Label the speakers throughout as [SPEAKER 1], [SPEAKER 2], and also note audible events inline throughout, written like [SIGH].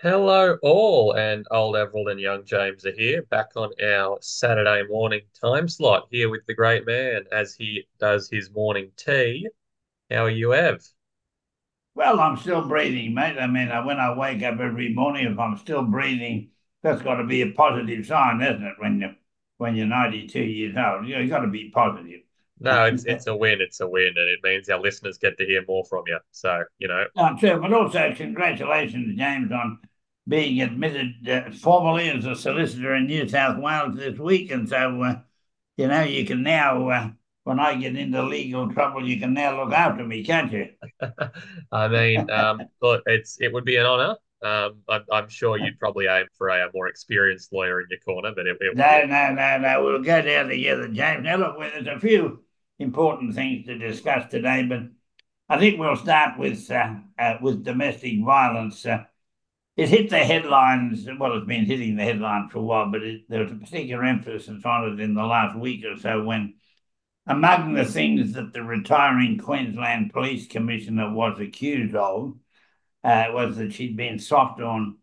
[SPEAKER 1] Hello, all, and old Everald and young James are here, back on our Saturday morning time slot here with the great man as he does his morning tea. How are you, Ev?
[SPEAKER 2] Well, I'm still breathing, mate. I mean, when I wake up every morning, if I'm still breathing, that's got to be a positive sign, isn't it? When you when you're 92 years old, you know, you got to be positive.
[SPEAKER 1] No, it's it's a win, it's a win, and it means our listeners get to hear more from you. So, you know,
[SPEAKER 2] I'm sure, but also congratulations, James, on being admitted uh, formally as a solicitor in New South Wales this week, and so uh, you know you can now. Uh, when I get into legal trouble, you can now look after me, can't you? [LAUGHS]
[SPEAKER 1] I mean, um, look, it's it would be an honor. Um, I'm, I'm sure you'd probably aim for a, a more experienced lawyer in your corner, but it, it
[SPEAKER 2] no, no, no, no. We'll go down together, James. Now, look, there's a few important things to discuss today, but I think we'll start with uh, uh, with domestic violence. Uh, it hit the headlines. Well, it's been hitting the headlines for a while, but it, there was a particular emphasis on it in the last week or so when, among the things that the retiring Queensland Police Commissioner was accused of, uh, was that she'd been soft on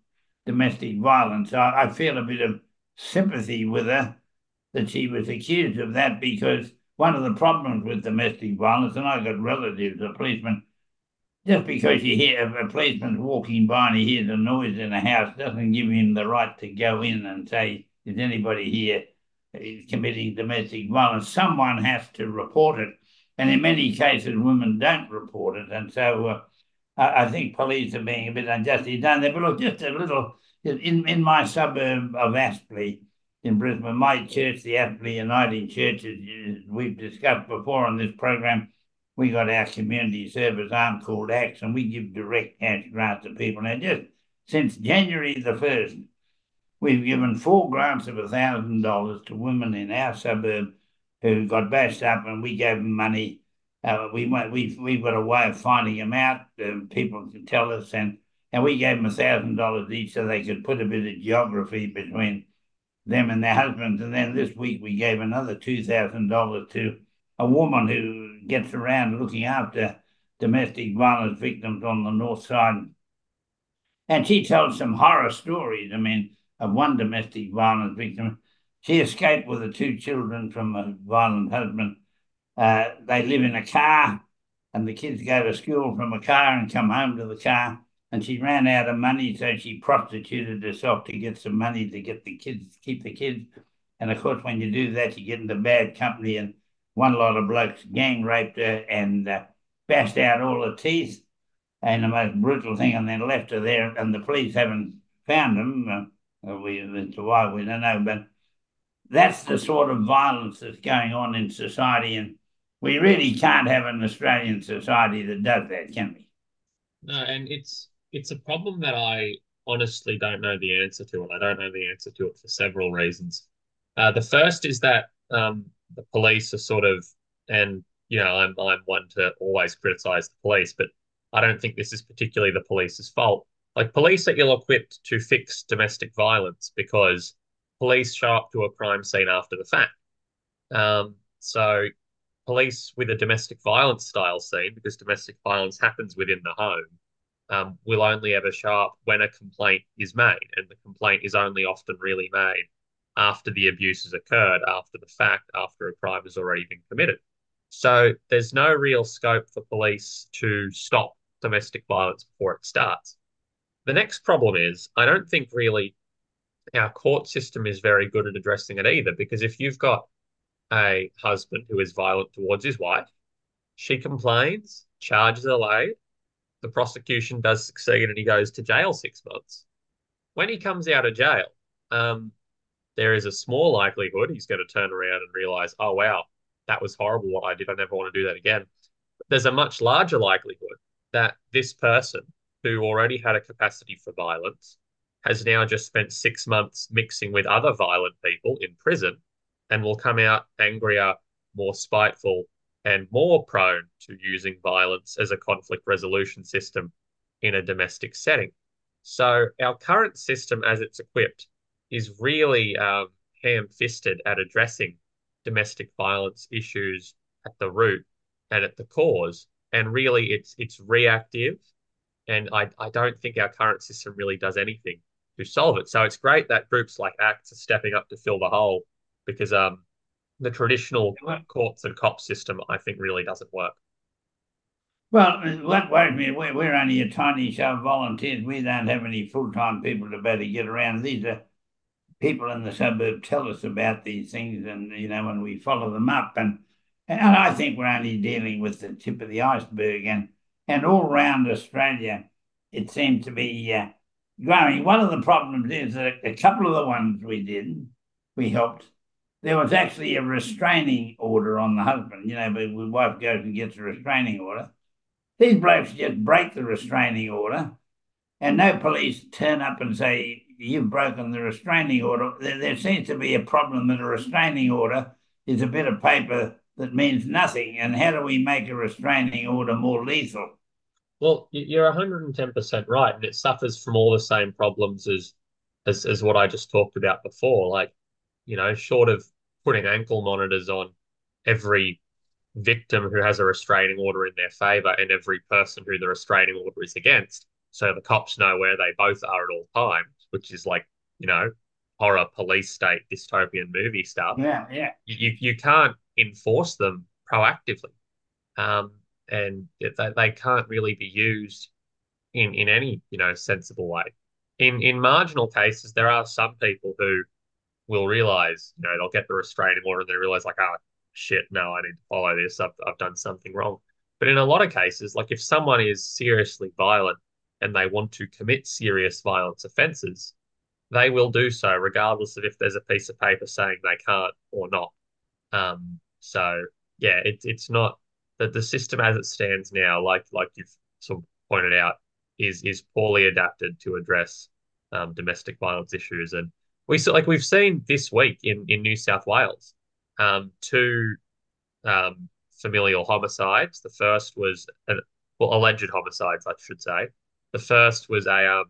[SPEAKER 2] domestic violence. I, I feel a bit of sympathy with her that she was accused of that because one of the problems with domestic violence, and I've got relatives, a policeman, just because you hear a policeman walking by and he hears a noise in a house doesn't give him the right to go in and say, is anybody here committing domestic violence? Someone has to report it. And in many cases, women don't report it. And so uh, I, I, think police are being a bit unjustly done there. But look, just a little, in, in my suburb of Aspley, in Brisbane. My church, the Aspley Uniting Church, as we've discussed before on this program, we got our community service arm called ACTS, and we give direct cash grants to people. Now, just since January the 1st, we've given four grants of $1,000 to women in our suburb who got bashed up, and we gave them money. Uh, we went, we've, we've got a way of finding them out. Uh, people can tell us, and, and we gave them $1,000 each so they could put a bit of geography between them and their husbands. And then this week we gave another $2,000 to a woman who gets around looking after domestic violence victims on the north side. And she tells some horror stories. I mean, of one domestic violence victim. She escaped with the two children from a violent husband. Uh, they live in a car, and the kids go to school from a car and come home to the car and she ran out of money, so she prostituted herself to get some money to get the kids, keep the kids. And of course, when you do that, you get into bad company. And one lot of blokes gang raped her and uh, bashed out all her teeth, and the most brutal thing, and then left her there. And the police haven't found them. Uh, we, as to why we don't know, but that's the sort of violence that's going on in society, and we really can't have an Australian society that does that, can we?
[SPEAKER 1] No, and it's it's a problem that I honestly don't know the answer to, and I don't know the answer to it for several reasons. Uh, the first is that um, the police are sort of, and you know, I'm I'm one to always criticize the police, but I don't think this is particularly the police's fault. Like police are ill-equipped to fix domestic violence because police show up to a crime scene after the fact. Um, so police with a domestic violence style scene, because domestic violence happens within the home, um, will only ever show up when a complaint is made, and the complaint is only often really made after the abuse has occurred, after the fact, after a crime has already been committed. So there's no real scope for police to stop domestic violence before it starts. The next problem is I don't think really our court system is very good at addressing it either, because if you've got a husband who is violent towards his wife, she complains, charges are laid, the prosecution does succeed and he goes to jail six months. When he comes out of jail, um, there is a small likelihood he's going to turn around and realize, oh, wow, that was horrible what I did. I never want to do that again. But there's a much larger likelihood that this person who already had a capacity for violence has now just spent six months mixing with other violent people in prison and will come out angrier, more spiteful, and more prone to using violence as a conflict resolution system in a domestic setting. So, our current system, as it's equipped, is really um, ham fisted at addressing domestic violence issues at the root and at the cause. And really, it's it's reactive And I, I don't think our current system really does anything to solve it. So it's great that groups like ACTS are stepping up to fill the hole because um, the traditional courts and cops system, I think, really doesn't work.
[SPEAKER 2] Well, what worries me, we're, we're only a tiny show of volunteers. We don't have any full time people to better get around. These are people in the suburb tell us about these things, and you know, when we follow them up, and and I think we're only dealing with the tip of the iceberg, and and all around Australia, it seems to be uh, growing. One of the problems is that a couple of the ones we did, we helped. There was actually a restraining order on the husband. You know, but the wife goes and gets a restraining order. These blokes just break the restraining order, and no police turn up and say you've broken the restraining order. There, there seems to be a problem that a restraining order is a bit of paper that means nothing. And how do we make a restraining order more lethal?
[SPEAKER 1] Well, you're 110% right. And it suffers from all the same problems as, as, as what I just talked about before. Like, you know, short of putting ankle monitors on every victim who has a restraining order in their favor and every person who the restraining order is against. So the cops know where they both are at all times, which is like, you know, horror police state dystopian movie stuff.
[SPEAKER 2] Yeah, yeah.
[SPEAKER 1] You, you can't enforce them proactively. Um, and they, they can't really be used in, in any, you know, sensible way. In in marginal cases, there are some people who will realize, you know, they'll get the restraining order and they realize like, oh shit, no, I need to follow this. I've I've done something wrong. But in a lot of cases, like if someone is seriously violent and they want to commit serious violence offences, they will do so regardless of if there's a piece of paper saying they can't or not. Um, so yeah, it's it's not that the system as it stands now, like like you've sort of pointed out, is is poorly adapted to address um, domestic violence issues. And we saw like we've seen this week in in New South Wales, um, two um, familial homicides. The first was an, well, alleged homicides, I should say. The first was a um,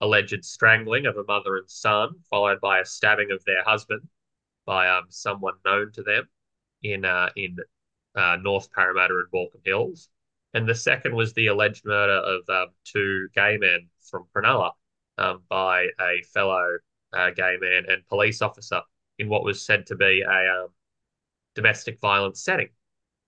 [SPEAKER 1] alleged strangling of a mother and son, followed by a stabbing of their husband by um, someone known to them in uh, in uh, North Parramatta and Baulkham Hills. And the second was the alleged murder of um, two gay men from Cronulla um, by a fellow uh, gay man and police officer in what was said to be a um, domestic violence setting.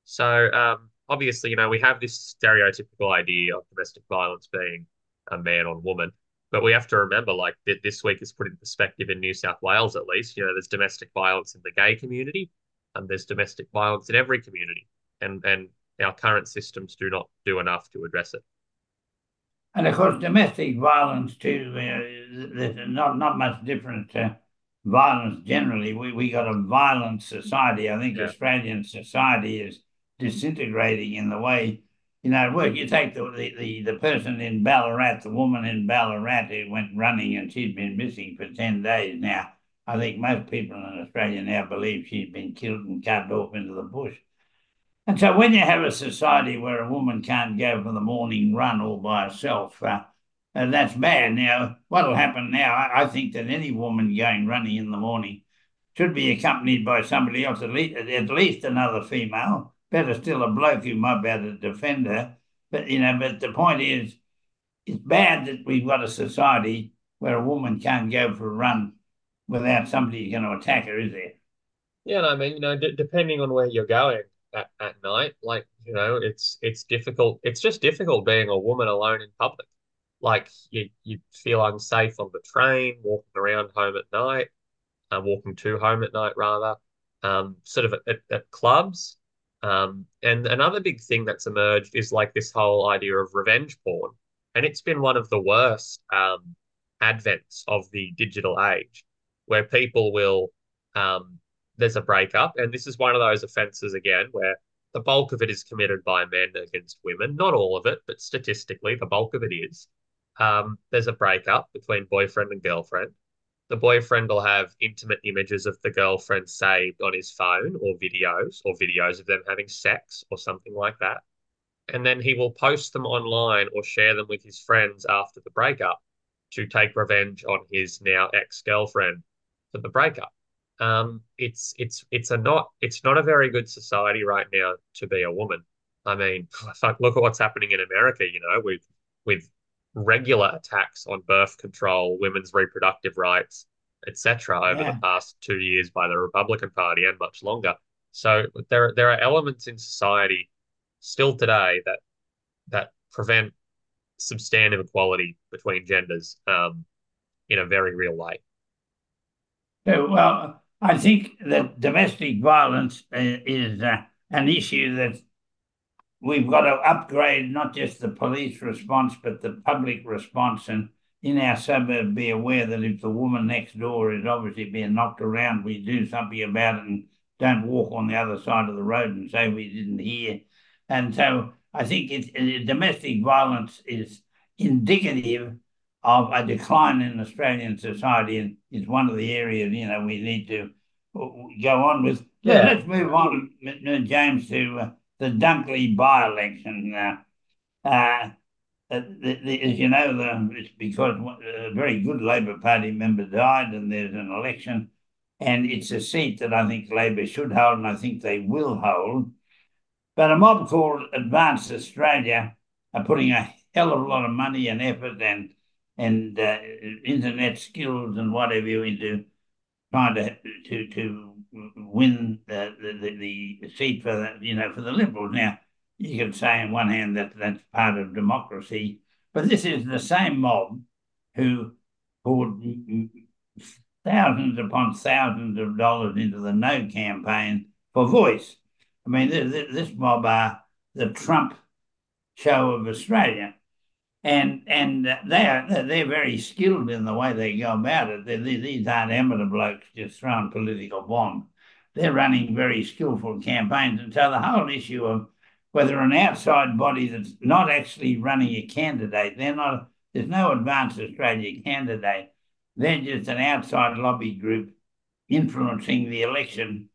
[SPEAKER 1] So um, obviously, you know, we have this stereotypical idea of domestic violence being a man on woman. But we have to remember, like, that this week is put in perspective in New South Wales, at least. You know, there's domestic violence in the gay community, and there's domestic violence in every community, and and our current systems do not do enough to address it.
[SPEAKER 2] And of course, domestic violence too. Uh, there's not not much different to violence generally. We we got a violent society. I think yeah. Australian society is disintegrating in the way you know, work. You take the, the, the, the, person in Ballarat, the woman in Ballarat who went running and she's been missing for 10 days now. I think most people in Australia now believe she's been killed and cut off into the bush. And so when you have a society where a woman can't go for the morning run all by herself, uh, uh, that's bad. Now, what will happen now, I, I, think that any woman going running in the morning should be accompanied by somebody else, at least, at least another female, better still a bloke who might be able to defend her. But you know, but the point is, it's bad that we've got a society where a woman can't go for a run without somebody going to attack her, is there?
[SPEAKER 1] Yeah, I mean, you know, d- depending on where you're going at, at night, like you know, it's it's difficult. It's just difficult being a woman alone in public. Like you you feel unsafe on the train, walking around home at night, uh, walking to home at night rather. Um, sort of at, at clubs, um, and another big thing that's emerged is like this whole idea of revenge porn. And it's been one of the worst um, advents of the digital age where people will, um, there's a breakup. And this is one of those offenses, again, where the bulk of it is committed by men against women. Not all of it, but statistically, the bulk of it is. Um, there's a breakup between boyfriend and girlfriend the boyfriend will have intimate images of the girlfriend saved on his phone or videos or videos of them having sex or something like that. And then he will post them online or share them with his friends after the breakup to take revenge on his now ex-girlfriend for the breakup. Um, it's it's it's a not it's not a very good society right now to be a woman. I mean, [LAUGHS] look at what's happening in America, you know, with with regular attacks on birth control, women's reproductive rights, etc., over
[SPEAKER 2] Yeah.
[SPEAKER 1] the past two years by the Republican Party and much longer. So there there are elements in society still today that that prevent substantive equality between genders um, in a very real way.
[SPEAKER 2] Uh, well, I think that domestic violence uh, is uh, an issue that we've got to upgrade not just the police response, but the public response. And in our suburb, be aware that if the woman next door is obviously being knocked around, we do something about it and don't walk on the other side of the road and say we didn't hear. And so I think it, domestic violence is indicative of a decline in Australian society and is one of the areas, you know, we need to go on with. Yeah. Let's move on, James, to uh, the Dunkley by-election. Uh, uh, the, the, as you know, the, it's because a very good Labor Party member died and there's an election and it's a seat that I think Labor should hold and I think they will hold. But a mob called Advance Australia are putting a hell of a lot of money and effort and and uh, internet skills and whatever you into trying to to to win the the, the seat for the you know for the Liberals. Now you can say on one hand that that's part of democracy, but this is the same mob who poured thousands upon thousands of dollars into the No campaign for Voice. I mean, this, this mob are the Trump show of Australia and and they are they're very skilled in the way they go about it. They're, these aren't amateur blokes just throwing political bombs. They're running very skillful campaigns, and so the whole issue of whether an outside body that's not actually running a candidate, they're not. There's no Advance Australia candidate. They're just an outside lobby group influencing the election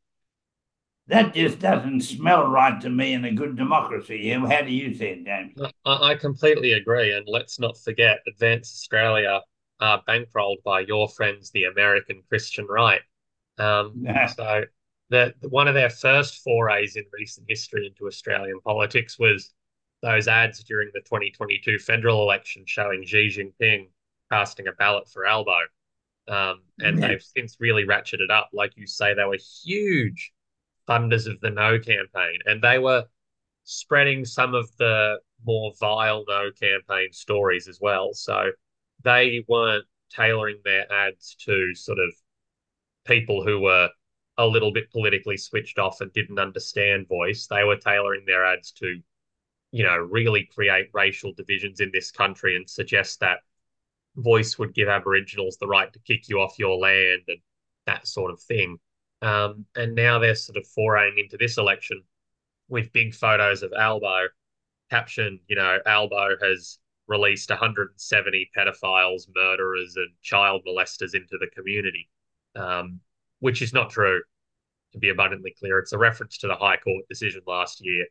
[SPEAKER 2] that just doesn't smell right to me in a good democracy. How do you see it, James?
[SPEAKER 1] I, I completely agree. And let's not forget, Advance Australia are bankrolled by your friends, the American Christian right. Um. So that one of their first forays in recent history into Australian politics was those ads during the 2022 federal election showing Xi Jinping casting a ballot for Albo. Um, and yeah. they've since really ratcheted up. Like you say, they were huge funders of the No campaign, and they were spreading some of the more vile No campaign stories as well. So they weren't tailoring their ads to sort of people who were a little bit politically switched off and didn't understand voice. They were tailoring their ads to, you know, really create racial divisions in this country and suggest that voice would give Aboriginals the right to kick you off your land and that sort of thing. Um, and now they're sort of foraying into this election with big photos of Albo, captioned, you know, Albo has released 170 pedophiles, murderers, and child molesters into the community, um, which is not true, to be abundantly clear. It's a reference to the High Court decision last year.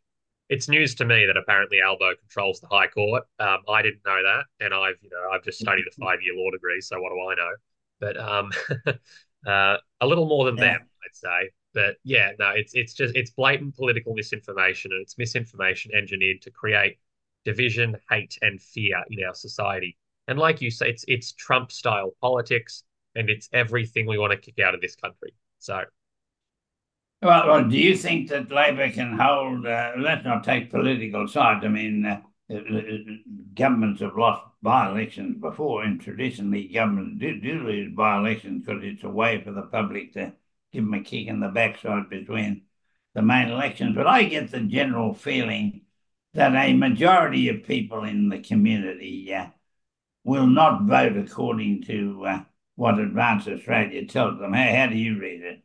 [SPEAKER 1] It's news to me that apparently Albo controls the High Court. Um, I didn't know that, and I've, you know, I've just studied a [LAUGHS] five-year law degree, so what do I know? But um, [LAUGHS] uh, a little more than yeah. them, I'd say. But yeah, no, it's it's just it's blatant political misinformation and it's misinformation engineered to create division, hate, and fear in our society. And like you say, it's it's Trump style politics and it's everything we want to kick out of this country. So
[SPEAKER 2] well, well, do you think that Labor can hold? Uh, let's not take political sides. I mean, uh, governments have lost by elections before, and traditionally governments do, do lose by elections because it's a way for the public to give them a kick in the backside between the main elections. But I get the general feeling that a majority of people in the community uh, will not vote according to uh, what Advance Australia tells them. How, how do you read it?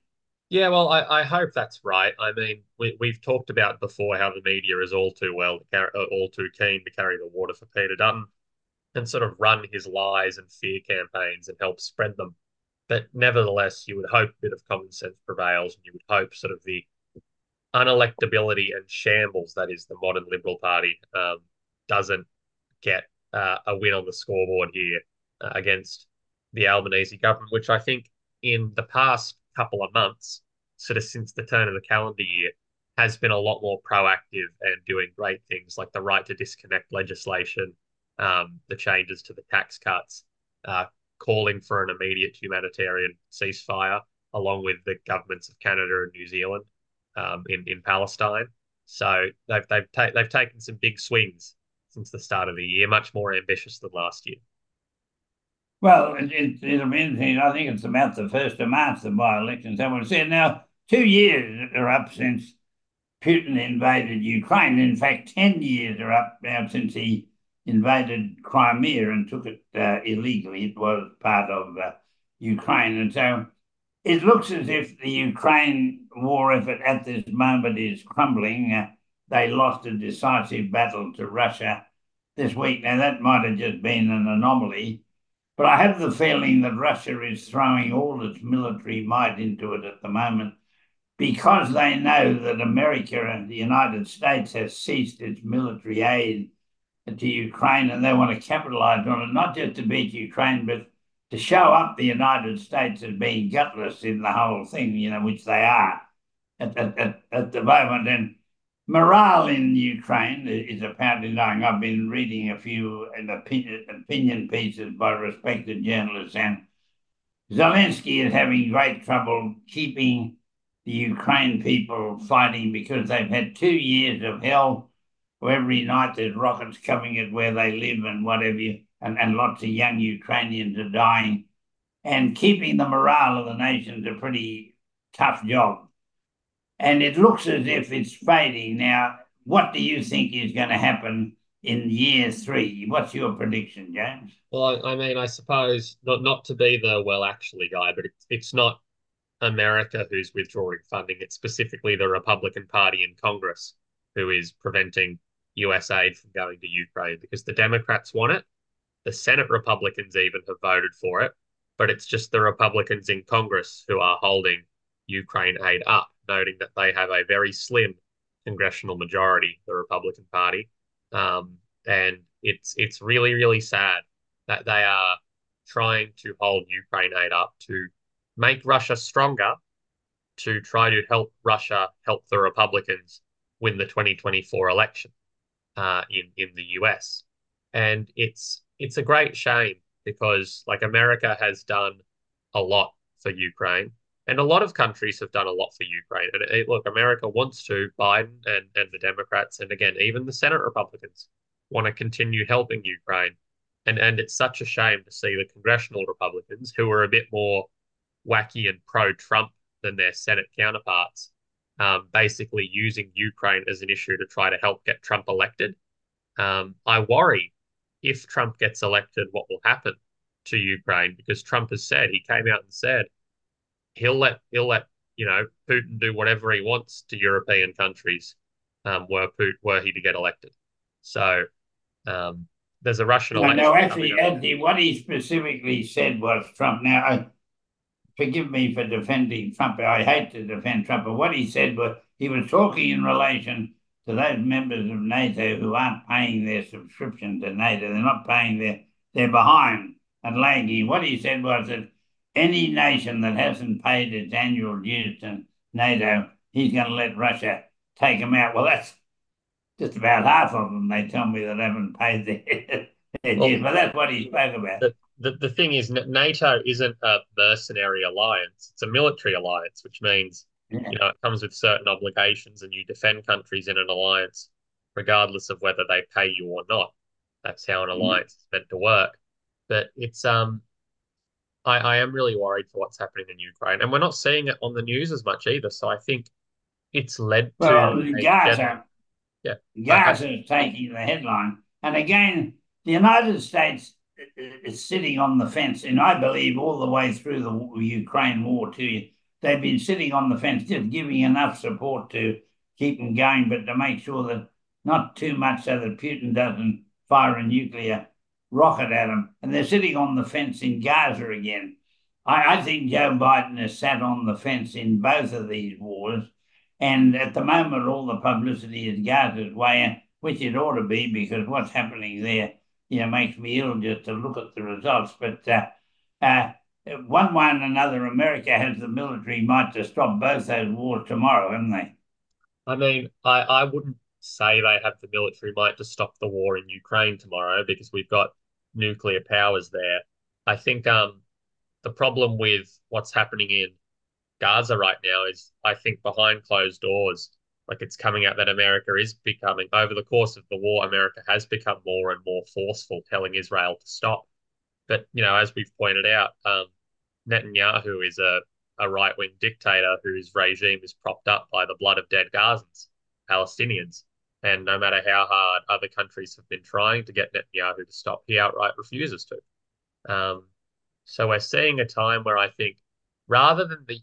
[SPEAKER 1] Yeah, well, I, I hope that's right. I mean, we, we've talked about before how the media is all too well, uh, all too keen to carry the water for Peter Dutton and sort of run his lies and fear campaigns and help spread them. But nevertheless, you would hope a bit of common sense prevails, and you would hope sort of the unelectability and shambles that is the modern Liberal Party um, doesn't get uh, a win on the scoreboard here uh, against the Albanese government, which I think in the past couple of months, sort of since the turn of the calendar year, has been a lot more proactive and doing great things like the right to disconnect legislation, um, the changes to the tax cuts, uh, calling for an immediate humanitarian ceasefire, along with the governments of Canada and New Zealand um, in in Palestine. So they've they've ta- they've taken some big swings since the start of the year, much more ambitious than last year.
[SPEAKER 2] Well, it, it, it'll be interesting. I think it's about the first of March, the by-election. Someone said now two years are up since Putin invaded Ukraine. In fact, ten years are up now since he invaded Crimea and took it uh, illegally. It was part of uh, Ukraine, and so it looks as if the Ukraine war effort at this moment is crumbling. Uh, they lost a decisive battle to Russia this week. Now, that might have just been an anomaly, but I have the feeling that Russia is throwing all its military might into it at the moment because they know that America and the United States has ceased its military aid to Ukraine and they want to capitalize on it, not just to beat Ukraine, but to show up the United States as being gutless in the whole thing, you know, which they are at, at, at the moment. And morale in Ukraine is apparently going. I've been reading a few opinion, opinion pieces by respected journalists, and Zelensky is having great trouble keeping the Ukraine people fighting because they've had two years of hell where every night there's rockets coming at where they live and whatever, and, and lots of young Ukrainians are dying. And keeping the morale of the nation is a pretty tough job and it looks as if it's fading. Now, what do you think is going to happen in year three? What's your prediction, James?
[SPEAKER 1] Well, I, mean, I suppose not not to be the well actually guy, but it's it's not America who's withdrawing funding. It's specifically the Republican Party in Congress who is preventing US aid from going to Ukraine because the Democrats want it. The Senate Republicans even have voted for it, but it's just the Republicans in Congress who are holding Ukraine aid up noting that they have a very slim congressional majority, the Republican Party, um, and it's it's really really sad that they are trying to hold Ukraine aid up to make Russia stronger, to try to help Russia help the Republicans win the 2024 election uh, in in the US, and it's it's a great shame because like America has done a lot for Ukraine and a lot of countries have done a lot for Ukraine. And it, look, America wants to, Biden and, and the Democrats, and again, even the Senate Republicans want to continue helping Ukraine. And, and it's such a shame to see the congressional Republicans, who are a bit more wacky and pro Trump than their Senate counterparts, um, basically using Ukraine as an issue to try to help get Trump elected. Um, I worry if Trump gets elected, what will happen to Ukraine because Trump has said, he came out and said, he'll let he'll let you know Putin do whatever he wants to European countries um, were Putin, were he to get elected. So um, there's a Russian
[SPEAKER 2] election. No, no actually, Anthony, what he specifically said was Trump. Now, I, forgive me for defending Trump. I hate to defend Trump, but what he said was he was talking in relation to those members of NATO who aren't paying their subscription to NATO. They're not paying their, they're behind and lagging. What he said was that any nation that hasn't paid its annual dues to NATO, he's going to let Russia take them out. Well, that's just about half of them. They tell me that haven't paid their, their well, dues, but that's what he spoke about.
[SPEAKER 1] The, the, the thing is, NATO isn't a mercenary alliance; it's a military alliance, which means yeah. you know it comes with certain obligations, and you defend countries in an alliance regardless of whether they pay you or not. That's how an mm. alliance mm. is meant to work. But it's um I, I am really worried for what's happening in Ukraine, and we're not seeing it on the news as much either. So I think it's led
[SPEAKER 2] well, to Gaza. Yeah, Gaza is taking the headline, and again, the United States is sitting on the fence, and I believe all the way through the Ukraine war too. They've been sitting on the fence, just giving enough support to keep them going, but to make sure that not too much so that Putin doesn't fire a nuclear rocket at them, and they're sitting on the fence in Gaza again. I, I think Joe Biden has sat on the fence in both of these wars, and at the moment, all the publicity is Gaza's way, which it ought to be because what's happening there, you know, makes me ill just to look at the results. But uh, uh, one way and another, America has the military might to stop both those wars tomorrow, haven't they?
[SPEAKER 1] I mean, I, I wouldn't say they have the military might to stop the war in Ukraine tomorrow because we've got nuclear powers there. I think um, the problem with what's happening in Gaza right now is, I think, behind closed doors, like it's coming out that America is becoming, over the course of the war, America has become more and more forceful, telling Israel to stop. But, you know, as we've pointed out, um, Netanyahu is a, a right wing dictator whose regime is propped up by the blood of dead Gazans, Palestinians. And no matter how hard other countries have been trying to get Netanyahu to stop, he outright refuses to. Um, so we're seeing a time where I think rather than the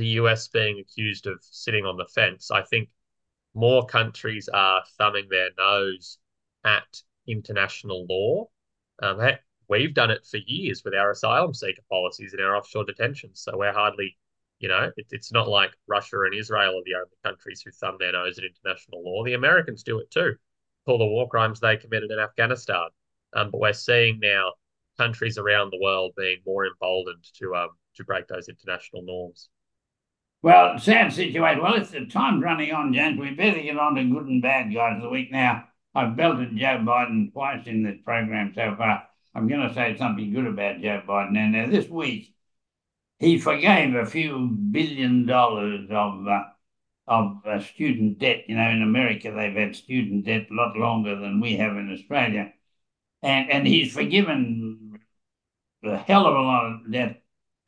[SPEAKER 1] the US being accused of sitting on the fence, I think more countries are thumbing their nose at international law. Um, we've done it for years with our asylum seeker policies and our offshore detentions. So we're hardly, you know, it, it's not like Russia and Israel are the only countries who thumb their nose at international law. The Americans do it too, for the war crimes they committed in Afghanistan. Um, but we're seeing now countries around the world being more emboldened to um to break those international norms.
[SPEAKER 2] Well, sad situation. Well, it's the time's running on, James. We better get on to good and bad guys of the week now. I've belted Joe Biden twice in this program so far. I'm going to say something good about Joe Biden. And now this week, he forgave a few billion dollars of uh, of uh, student debt. You know, in America, they've had student debt a lot longer than we have in Australia, and and he's forgiven a hell of a lot of debt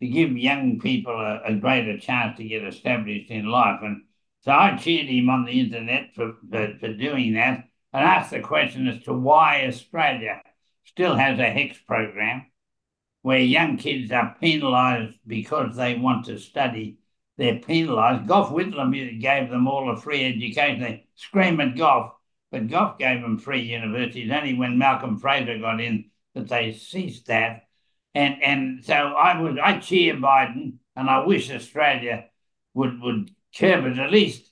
[SPEAKER 2] to give young people a, a, greater chance to get established in life. And so I cheered him on the internet for, for, for doing that and asked the question as to why Australia still has a HECS program where young kids are penalised because they want to study. They're penalised. Gough Whitlam gave them all a free education. They scream at Gough, but Gough gave them free universities. Only when Malcolm Fraser got in that they ceased that. And and so I would I cheer Biden, and I wish Australia would would curb it at least,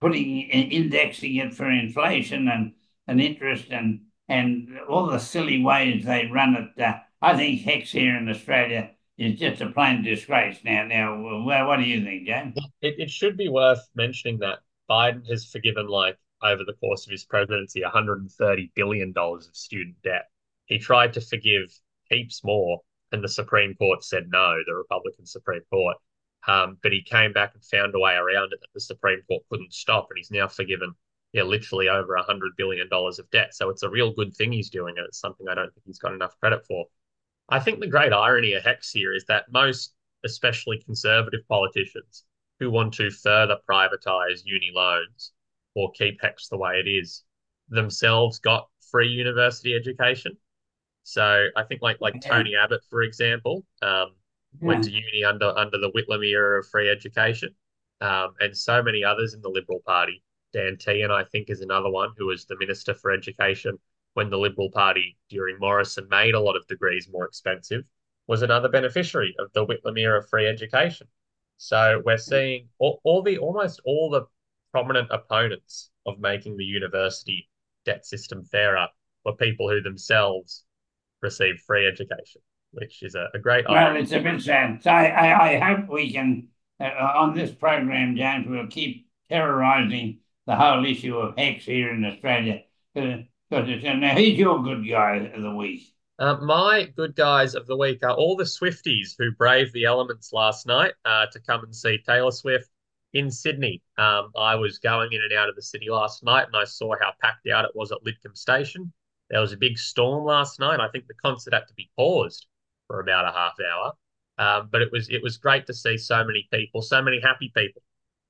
[SPEAKER 2] putting indexing it for inflation and and interest and and all the silly ways they run it. Uh, I think HECS here in Australia is just a plain disgrace now. Now, what do you think, James?
[SPEAKER 1] It, it should be worth mentioning that Biden has forgiven, like, over the course of his presidency, $130 billion of student debt. He tried to forgive heaps more, and the Supreme Court said no, the Republican Supreme Court. Um, but he came back and found a way around it that the Supreme Court couldn't stop, and he's now forgiven, yeah, literally over a hundred billion dollars of debt. So it's a real good thing he's doing, and it's something I don't think he's got enough credit for. I think the great irony of HECS here is that most, especially conservative politicians, who want to further privatize uni loans or keep HECS the way it is, themselves got free university education. So I think like like yeah. Tony Abbott, for example, um, yeah. went to uni under under the Whitlam era of free education, um, and so many others in the Liberal Party. Dan Tehan, I think, is another one who was the Minister for Education when the Liberal Party during Morrison made a lot of degrees more expensive, was another beneficiary of the Whitlam era of free education. So we're seeing all, all the almost all the prominent opponents of making the university debt system fairer were people who themselves receive free education, which is a, a great.
[SPEAKER 2] Well, it's a bit sad. So I, I, I hope we can, uh, on this program, James, we'll keep terrorising the whole issue of HECS here in Australia. Because now, who's your good guy of the week?
[SPEAKER 1] Uh, my good guys of the week are all the Swifties who braved the elements last night uh, to come and see Taylor Swift in Sydney. Um, I was going in and out of the city last night and I saw how packed out it was at Lidcombe Station. There was a big storm last night. I think the concert had to be paused for about a half hour. Um, but it was it was great to see so many people, so many happy people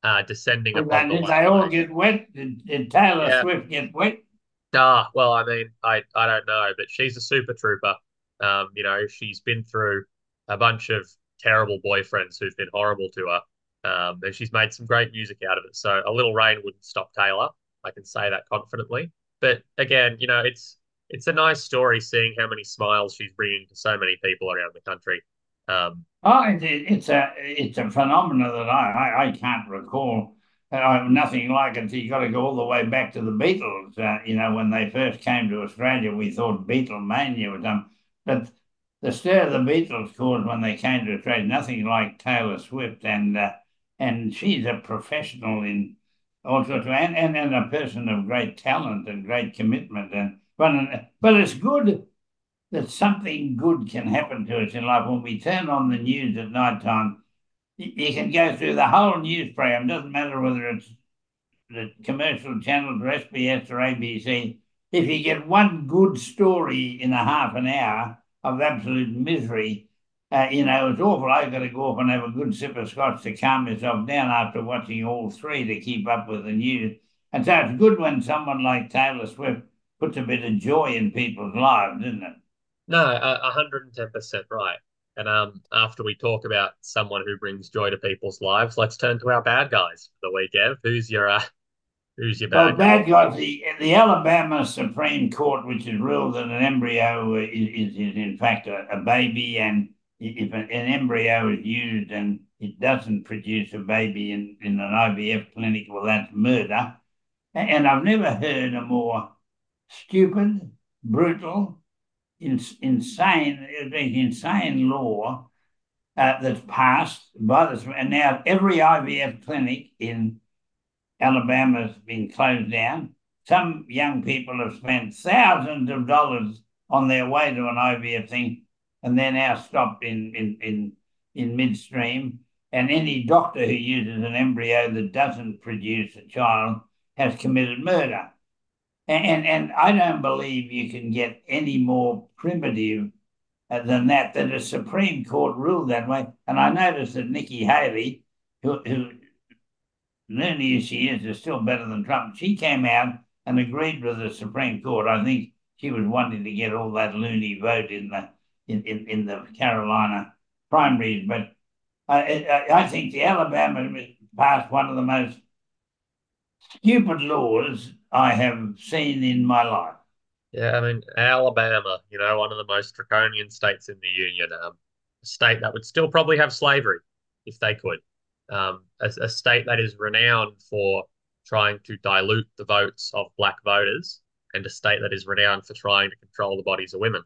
[SPEAKER 1] uh, descending
[SPEAKER 2] and upon did the they all get wet? Did, did Taylor yeah. Swift get wet?
[SPEAKER 1] Ah, well, I mean, I, I don't know, but she's a super trooper. Um, you know, she's been through a bunch of terrible boyfriends who've been horrible to her. Um, and she's made some great music out of it. So a little rain wouldn't stop Taylor. I can say that confidently. But again, you know, it's it's a nice story seeing how many smiles she's bringing to so many people around the country. Um,
[SPEAKER 2] oh, it, it's a it's a phenomenon that I, I, I can't recall. Uh, nothing like it. You've got to go all the way back to the Beatles. Uh, you know, when they first came to Australia, we thought Beatlemania was done, but the stir the Beatles caused when they came to Australia, nothing like Taylor Swift, and uh, and she's a professional in all sorts of, and, and, and a person of great talent and great commitment. And but, but it's good that something good can happen to us in life when we turn on the news at night time. You can go through the whole news program. Doesn't matter whether it's the commercial channels or SBS or ABC. If you get one good story in a half an hour of absolute misery, uh, you know, it's awful. I've got to go off and have a good sip of scotch to calm myself down after watching all three to keep up with the news. And so it's good when someone like Taylor Swift puts a bit of joy in people's lives, isn't it?
[SPEAKER 1] No, hundred and ten percent right. And um, after we talk about someone who brings joy to people's lives, let's turn to our bad guys for the weekend. Who's your uh, who's your bad?
[SPEAKER 2] Well, bad guys. The, the Alabama Supreme Court, which has ruled that an embryo is, is, is in fact a, a baby, and if an, an, embryo is used and it doesn't produce a baby in, in an IVF clinic, well, that's murder. And I've never heard a more stupid, brutal, insane, insane law uh, that's passed by this. And now every IVF clinic in Alabama has been closed down. Some young people have spent thousands of dollars on their way to an IVF thing and they're now stopped in, in, in, in midstream. And any doctor who uses an embryo that doesn't produce a child has committed murder. And, and, I don't believe you can get any more primitive uh, than that, that a Supreme Court ruled that way. And I noticed that Nikki Haley, who, who as she is, is still better than Trump, she came out and agreed with the Supreme Court. I think she was wanting to get all that loony vote in the in, in, in the Carolina primaries. But I, I, I think the Alabama passed one of the most stupid laws I have seen in my life.
[SPEAKER 1] Yeah, I mean Alabama, you know, one of the most draconian states in the union, um, a state that would still probably have slavery if they could, um, a, a state that is renowned for trying to dilute the votes of black voters, and a state that is renowned for trying to control the bodies of women.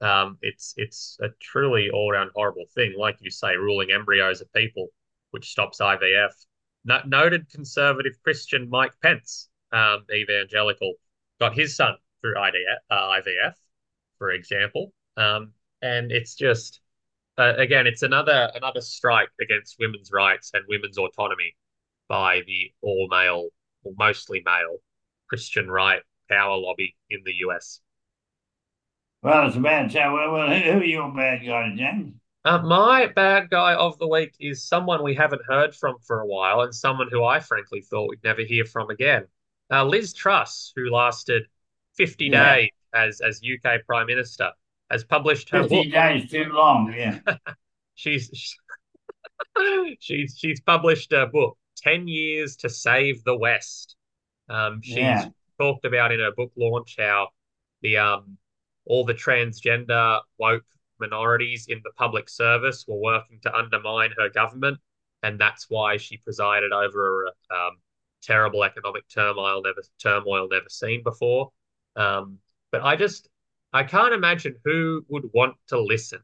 [SPEAKER 1] Um, it's it's a truly all around horrible thing. Like you say, ruling embryos of people, which stops IVF. No, noted conservative Christian Mike Pence, um, evangelical, got his son through IDF, uh, IVF, for example. Um, and it's just uh, again, it's another another strike against women's rights and women's autonomy by the all male or mostly male Christian right power lobby in the US.
[SPEAKER 2] Well, it's a bad show. Well, well who, are your bad guys, James?
[SPEAKER 1] Uh, my bad guy of the week is someone we haven't heard from for a while and someone who I frankly thought we'd never hear from again. Uh, Liz Truss, who lasted 50 yeah. days as, as UK Prime Minister, has published her
[SPEAKER 2] 50
[SPEAKER 1] book.
[SPEAKER 2] days too long, yeah. [LAUGHS]
[SPEAKER 1] she's, [LAUGHS] she's, she's published a book, 10 Years to Save the West. Um, she's yeah. talked about in her book launch how the um, all the transgender woke minorities in the public service were working to undermine her government, and that's why she presided over a um, terrible economic turmoil never turmoil never seen before. Um, but I just I can't imagine who would want to listen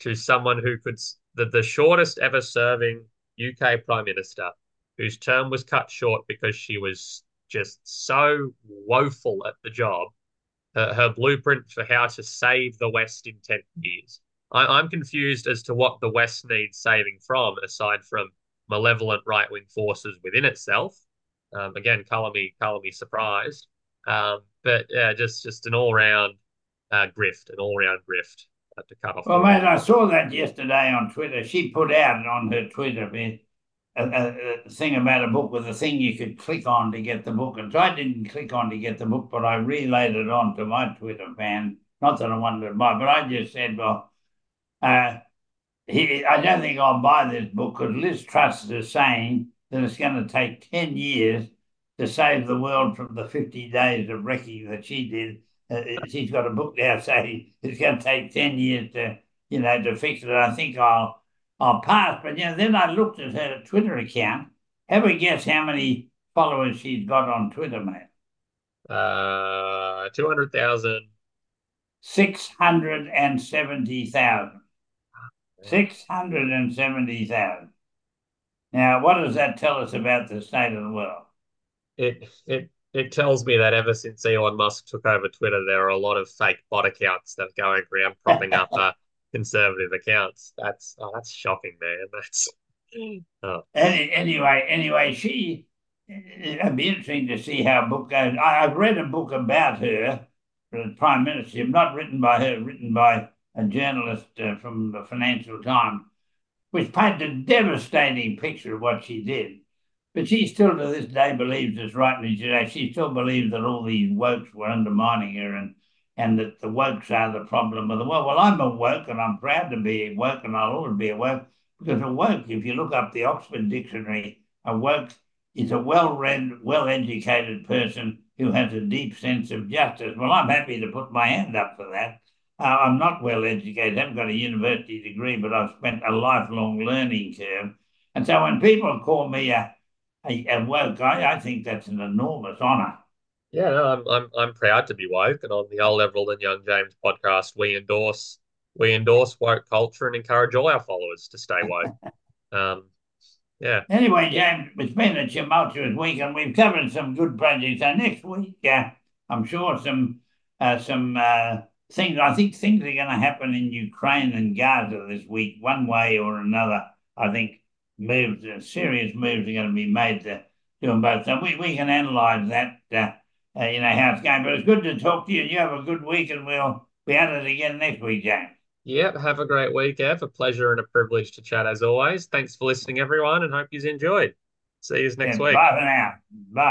[SPEAKER 1] to someone who could the, the shortest ever serving UK prime minister whose term was cut short because she was just so woeful at the job her, her blueprint for how to save the West in 10 years. I, am confused as to what the West needs saving from, aside from malevolent right wing forces within itself. Um, again, color me, color me surprised. Um, but yeah, just just an all round uh, grift, an all round grift uh, to cut off.
[SPEAKER 2] Well, mate, I saw that yesterday on Twitter. She put out on her Twitter a, a, thing about a book with a thing you could click on to get the book. And so I didn't click on to get the book, but I relayed it on to my Twitter fan. Not that I wanted to buy, but I just said, well, uh, he, I don't think I'll buy this book because Liz Truss is saying that it's going to take 10 years to save the world from the 50 days of wrecking that she did. Uh, she's got a book now [LAUGHS] saying it's going to take 10 years to, you know, to fix it. I think I'll I'll pass. But you know, then I looked at her Twitter account. Have a guess how many followers she's got on Twitter, mate?
[SPEAKER 1] Uh, two hundred thousand.
[SPEAKER 2] Six hundred and seventy thousand. Six hundred and seventy thousand. Now, what does that tell us about the state of the world?
[SPEAKER 1] it it it tells me that ever since Elon Musk took over Twitter, there are a lot of fake bot accounts that are going around propping up uh, conservative accounts. That's oh, that's shocking, man. That's [LAUGHS]
[SPEAKER 2] oh. Any, anyway. Anyway, she. It'd be interesting to see how a book goes. I, have read a book about her, the Prime Minister, not written by her, written by a journalist uh, from the Financial Times, which painted a devastating picture of what she did. But she still to this day believes, as rightly today, she still believes that all these wokes were undermining her and and that the wokes are the problem of the world. Well, I'm a woke and I'm proud to be a woke and I'll always be a woke because a woke, if you look up the Oxford Dictionary, a woke is a well-read, well-educated person who has a deep sense of justice. Well, I'm happy to put my hand up for that. Uh, I'm not well educated, I haven't got a university degree, but I've spent a lifelong learning curve. And so when people call me a a, a woke, I, I think that's an enormous honour.
[SPEAKER 1] Yeah, no, I'm I'm I'm proud to be woke, and on the Old Everald and Young James podcast, we endorse we endorse woke culture and encourage all our followers to stay woke. [LAUGHS] um, yeah.
[SPEAKER 2] Anyway, James, it's been a tumultuous week, and we've covered some good projects. So next week, uh, I'm sure some uh, some uh, things. I think things are going to happen in Ukraine and Gaza this week, one way or another. I think moves, uh, serious moves are going to be made to do them both. So we, we can analyse that, uh, you know, how it's going. But it's good to talk to you. and You have a good week, and we'll be at it again next week, James.
[SPEAKER 1] Yep. Have a great week, Ev. A pleasure and a privilege to chat as always. Thanks for listening, everyone, and hope you've enjoyed. See you next yeah, week.
[SPEAKER 2] Bye for now. Bye.